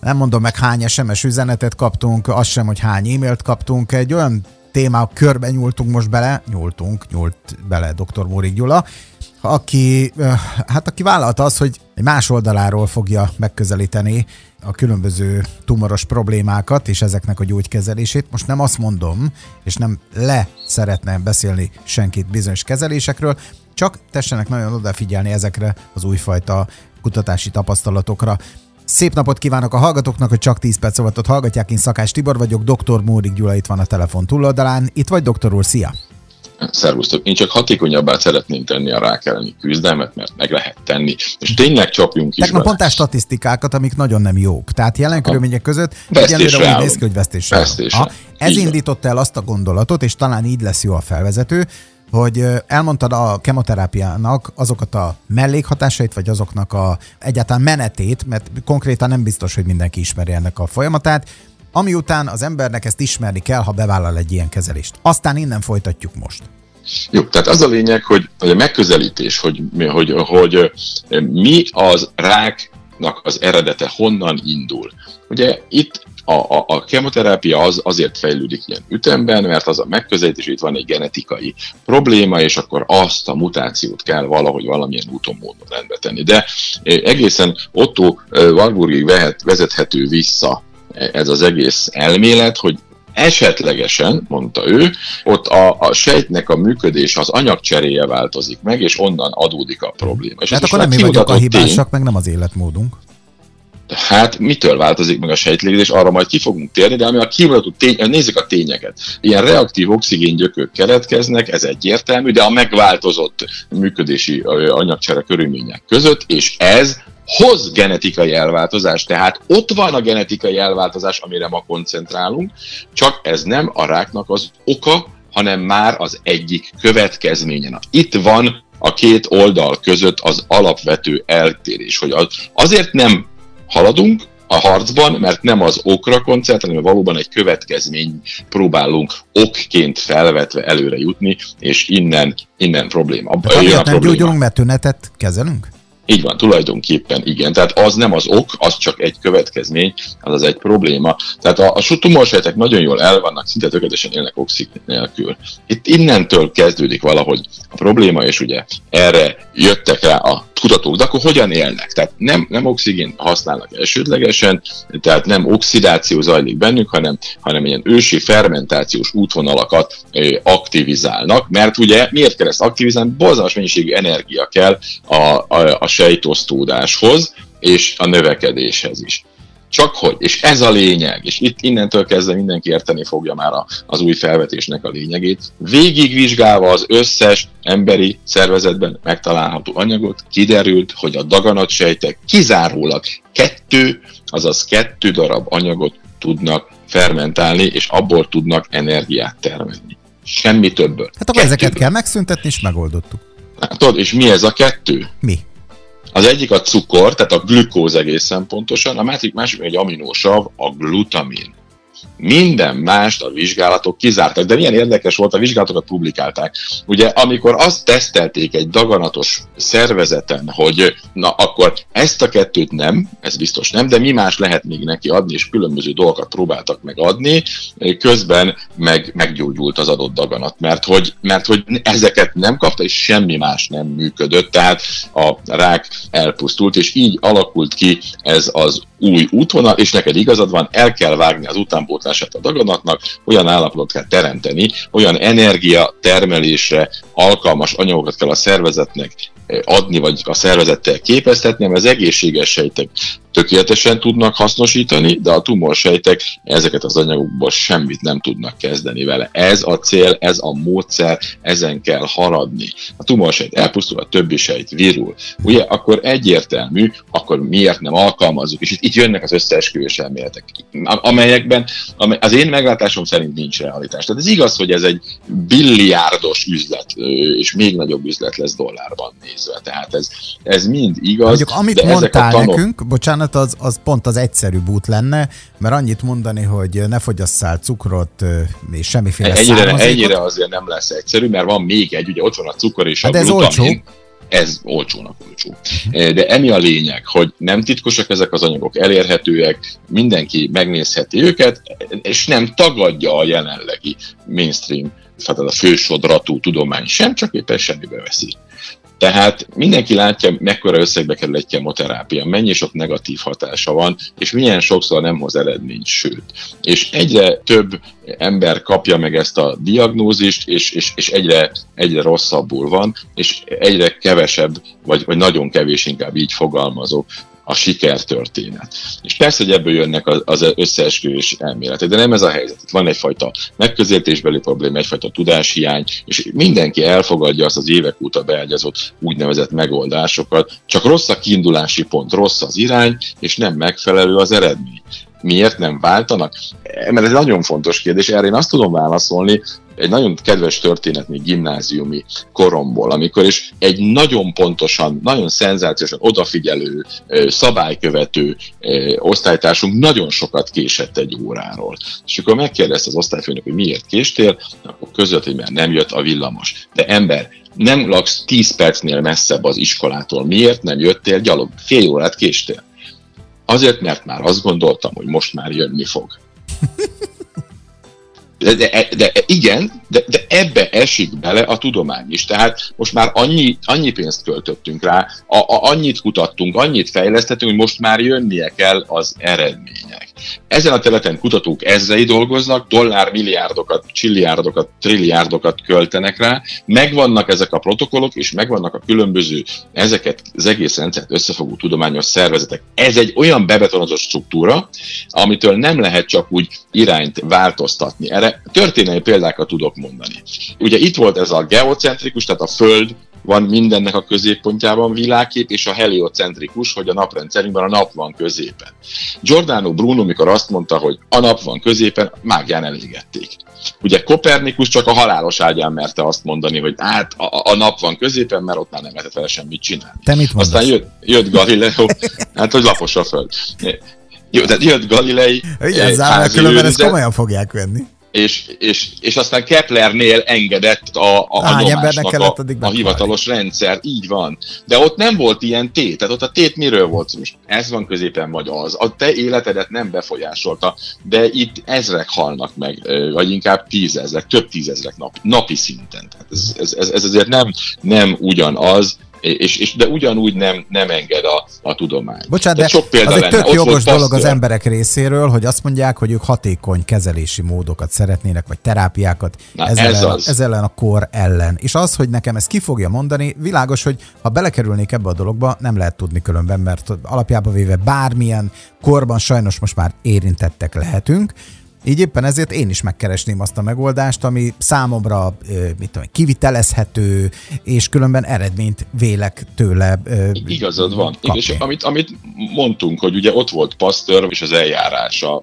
nem mondom meg hány SMS üzenetet kaptunk, azt sem, hogy hány e-mailt kaptunk, egy olyan témák körben nyúltunk most bele, nyúltunk, nyúlt bele dr. Mórik Gyula, aki, hát aki vállalta az, hogy egy más oldaláról fogja megközelíteni a különböző tumoros problémákat és ezeknek a gyógykezelését. Most nem azt mondom, és nem le szeretne beszélni senkit bizonyos kezelésekről, csak tessenek nagyon odafigyelni ezekre az újfajta kutatási tapasztalatokra. Szép napot kívánok a hallgatóknak, hogy csak 10 perc alatt hallgatják. Én Szakás Tibor vagyok, dr. Mórik Gyula itt van a telefon túloldalán. Itt vagy, doktor úr, szia! Szervusztok, én csak hatékonyabbá szeretném tenni a rák elleni küzdelmet, mert meg lehet tenni, és tényleg csapjunk is Tegnap mondtál statisztikákat, amik nagyon nem jók. Tehát jelen körülmények között egyelőre úgy néz ki, hogy vesztésre, vesztésre. Ha, Ez indította el azt a gondolatot, és talán így lesz jó a felvezető, hogy elmondtad a kemoterápiának azokat a mellékhatásait, vagy azoknak a egyáltalán menetét, mert konkrétan nem biztos, hogy mindenki ismeri ennek a folyamatát, ami után az embernek ezt ismerni kell, ha bevállal egy ilyen kezelést. Aztán innen folytatjuk most. Jó, tehát az a lényeg, hogy, hogy a megközelítés, hogy, hogy, hogy mi az ráknak az eredete, honnan indul. Ugye itt a, a, a kemoterápia az azért fejlődik ilyen ütemben, mert az a megközelítés, itt van egy genetikai probléma, és akkor azt a mutációt kell valahogy valamilyen úton, módon rendbe tenni. De egészen Otto Warburgig vezethető vissza ez az egész elmélet, hogy esetlegesen, mondta ő, ott a, a sejtnek a működés, az anyagcseréje változik meg, és onnan adódik a probléma. És hát akkor nem mi vagyok a hibásak, tény, meg nem az életmódunk. Hát mitől változik meg a sejtlégzés, arra majd ki fogunk térni, de ami a kimutatott tény, nézzük a tényeket. Ilyen reaktív oxigéngyökök keletkeznek, ez egyértelmű, de a megváltozott működési anyagcsere körülmények között, és ez hoz genetikai elváltozást, tehát ott van a genetikai elváltozás, amire ma koncentrálunk, csak ez nem a ráknak az oka, hanem már az egyik következménye. Na, itt van a két oldal között az alapvető eltérés, hogy az, azért nem haladunk a harcban, mert nem az okra koncentrálunk, hanem valóban egy következmény próbálunk okként felvetve előre jutni, és innen, innen probléma. De amiatt nem gyógyulunk, mert tünetet kezelünk? Így van, tulajdonképpen igen. Tehát az nem az ok, az csak egy következmény, az az egy probléma. Tehát a, a tumorsejtek nagyon jól el vannak, szinte tökéletesen élnek oxigén nélkül. Itt innentől kezdődik valahogy a probléma, és ugye erre jöttek rá a kutatók, de akkor hogyan élnek? Tehát nem, nem oxigén használnak elsődlegesen, tehát nem oxidáció zajlik bennük, hanem, hanem ilyen ősi fermentációs útvonalakat aktivizálnak, mert ugye miért kell ezt aktivizálni? Borzalmas mennyiségű energia kell a, a, a sejtosztódáshoz és a növekedéshez is. Csak hogy, és ez a lényeg, és itt innentől kezdve mindenki érteni fogja már a, az új felvetésnek a lényegét, végigvizsgálva az összes emberi szervezetben megtalálható anyagot, kiderült, hogy a daganatsejtek kizárólag kettő, azaz kettő darab anyagot tudnak fermentálni, és abból tudnak energiát termelni. Semmi többől. Hát akkor ezeket kell megszüntetni, és megoldottuk. Hát, tudod, és mi ez a kettő? Mi? Az egyik a cukor, tehát a glükóz egészen pontosan, a másik, másik egy aminósav, a glutamin. Minden mást a vizsgálatok kizártak, de milyen érdekes volt, a vizsgálatokat publikálták. Ugye, amikor azt tesztelték egy daganatos szervezeten, hogy na akkor ezt a kettőt nem, ez biztos nem, de mi más lehet még neki adni, és különböző dolgokat próbáltak meg adni, közben meg, meggyógyult az adott daganat, mert hogy, mert hogy ezeket nem kapta, és semmi más nem működött, tehát a rák elpusztult, és így alakult ki ez az új útvonal, és neked igazad van, el kell vágni az utánpótlását a daganatnak, olyan állapotot kell teremteni, olyan energia termelésre alkalmas anyagokat kell a szervezetnek eh, adni, vagy a szervezettel képeztetni, mert az egészséges sejtek tökéletesen tudnak hasznosítani, de a tumorsejtek ezeket az anyagokból semmit nem tudnak kezdeni vele. Ez a cél, ez a módszer, ezen kell haradni. A tumorsejt elpusztul, a többi sejt virul. Ugye, akkor egyértelmű, akkor miért nem alkalmazzuk, és itt, itt jönnek az összeesküvés elméletek, amelyekben amely, az én meglátásom szerint nincs realitás. Tehát ez igaz, hogy ez egy billiárdos üzlet, és még nagyobb üzlet lesz dollárban nézve. Tehát ez, ez mind igaz. Mondjuk, amit de mondtál ezek a tanok... nekünk, bocsánat, bocsánat, az, az pont az egyszerűbb út lenne, mert annyit mondani, hogy ne fogyasszál cukrot és semmiféle ennyire, ennyire azért nem lesz egyszerű, mert van még egy, ugye ott van a cukor és a ez glutamin. Olcsó. ez olcsónak olcsó. De emi a lényeg, hogy nem titkosak ezek az anyagok, elérhetőek, mindenki megnézheti őket, és nem tagadja a jelenlegi mainstream, tehát a fősodratú tudomány sem, csak éppen semmibe veszi. Tehát mindenki látja, mekkora összegbe kerül egy kemoterápia, mennyi sok negatív hatása van, és milyen sokszor nem hoz eredményt, sőt. És egyre több ember kapja meg ezt a diagnózist, és, és, és egyre, egyre rosszabbul van, és egyre kevesebb, vagy, vagy nagyon kevés inkább így fogalmazó a sikertörténet. És persze, hogy ebből jönnek az összeesküvés elméletek, de nem ez a helyzet. Itt van egyfajta megközelítésbeli probléma, egyfajta tudáshiány, és mindenki elfogadja azt az évek óta beágyazott úgynevezett megoldásokat, csak rossz a kiindulási pont, rossz az irány, és nem megfelelő az eredmény. Miért nem váltanak? Mert ez egy nagyon fontos kérdés, erre én azt tudom válaszolni, egy nagyon kedves történet még gimnáziumi koromból, amikor is egy nagyon pontosan, nagyon szenzációsan odafigyelő, szabálykövető osztálytársunk nagyon sokat késett egy óráról. És akkor megkérdezte az osztályfőnök, hogy miért késtél, akkor között, hogy mert nem jött a villamos. De ember, nem laksz 10 percnél messzebb az iskolától. Miért nem jöttél gyalog? Fél órát késtél. Azért, mert már azt gondoltam, hogy most már jönni fog. De, de, de igen, de, de ebbe esik bele a tudomány is. Tehát most már annyi, annyi pénzt költöttünk rá, a, a, annyit kutattunk, annyit fejlesztettünk, hogy most már jönnie kell az eredmények. Ezen a területen kutatók ezrei dolgoznak, dollár milliárdokat, csilliárdokat, trilliárdokat költenek rá, megvannak ezek a protokollok, és megvannak a különböző ezeket az egész rendszert összefogó tudományos szervezetek. Ez egy olyan bebetonozott struktúra, amitől nem lehet csak úgy irányt változtatni. Erre történelmi példákat tudok mondani. Ugye itt volt ez a geocentrikus, tehát a Föld van mindennek a középpontjában világkép, és a heliocentrikus, hogy a naprendszerünkben a nap van középen. Giordano Bruno, mikor azt mondta, hogy a nap van középen, mágián elégették. Ugye Kopernikus csak a halálos ágyán merte azt mondani, hogy hát a, a nap van középen, mert ott már nem lehetett vele semmit csinálni. Te mit mondasz? Aztán jött, jött Galileo, hát hogy lapos a föld. Jó, de jött Galilei. Igen, különben ezt komolyan fogják venni és, és, és aztán Keplernél engedett a, a, a nyomásnak a, a hivatalos rendszer, így van. De ott nem volt ilyen tét, tehát ott a tét miről volt? Most ez van középen, vagy az. A te életedet nem befolyásolta, de itt ezrek halnak meg, vagy inkább tízezrek, több tízezrek nap, napi szinten. Tehát ez, ez, ez, ez azért nem, nem ugyanaz, és, és, de ugyanúgy nem, nem enged a, a tudomány. Bocsánat, de sok példa az egy tök jogos dolog az emberek részéről, hogy azt mondják, hogy ők hatékony kezelési módokat szeretnének, vagy terápiákat Na, ez, ez, ellen, az. ez ellen a kor ellen. És az, hogy nekem ezt ki fogja mondani, világos, hogy ha belekerülnék ebbe a dologba, nem lehet tudni különben, mert alapjába véve bármilyen korban sajnos most már érintettek lehetünk, így éppen ezért én is megkeresném azt a megoldást, ami számomra mit tudom, kivitelezhető, és különben eredményt vélek tőle. Igazad van. És amit, amit mondtunk, hogy ugye ott volt Pasteur és az eljárása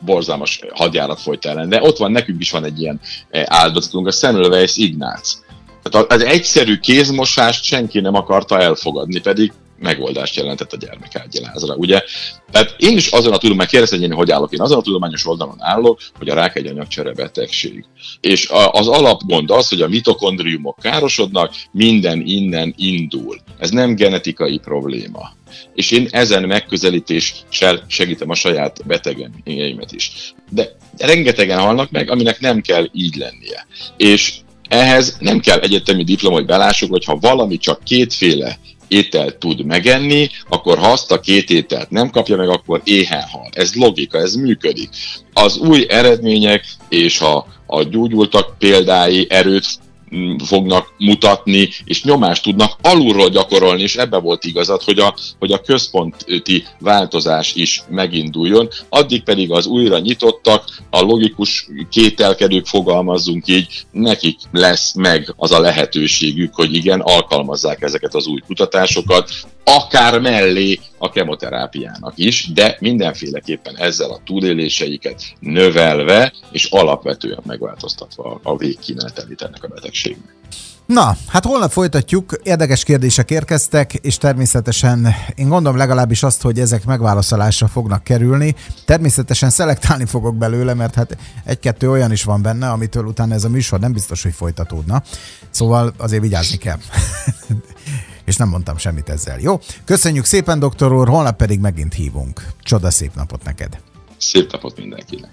borzalmas hadjárat folyt ellen, de ott van, nekünk is van egy ilyen áldozatunk, a Semmelweis Ignác. Tehát az egyszerű kézmosást senki nem akarta elfogadni, pedig megoldást jelentett a gyermekágyalázra. Ugye? Tehát én is azon a tudomány, kérdezte, hogy én hogy állok, én azon a tudományos oldalon állok, hogy a rák egy anyagcsere betegség. És az alapgond az, hogy a mitokondriumok károsodnak, minden innen indul. Ez nem genetikai probléma. És én ezen megközelítéssel segítem a saját betegeimet is. De rengetegen halnak meg, aminek nem kell így lennie. És ehhez nem kell egyetemi diploma, hogy belássuk, hogy ha valami csak kétféle ételt tud megenni, akkor ha azt a két ételt nem kapja meg, akkor éhen hal. Ez logika, ez működik. Az új eredmények és a, a gyógyultak példái erőt fognak mutatni, és nyomást tudnak alulról gyakorolni, és ebbe volt igazad, hogy a, hogy a központi változás is meginduljon, addig pedig az újra nyitottak, a logikus kételkedők fogalmazzunk így, nekik lesz meg az a lehetőségük, hogy igen, alkalmazzák ezeket az új kutatásokat, akár mellé a kemoterápiának is, de mindenféleképpen ezzel a túléléseiket növelve és alapvetően megváltoztatva a végkínálatát ennek a betegségnek. Na, hát holnap folytatjuk, érdekes kérdések érkeztek, és természetesen én gondolom legalábbis azt, hogy ezek megválaszolásra fognak kerülni. Természetesen szelektálni fogok belőle, mert hát egy-kettő olyan is van benne, amitől utána ez a műsor nem biztos, hogy folytatódna. Szóval azért vigyázni kell. és nem mondtam semmit ezzel. Jó? Köszönjük szépen, doktor úr, holnap pedig megint hívunk. Csoda szép napot neked! Szép napot mindenkinek!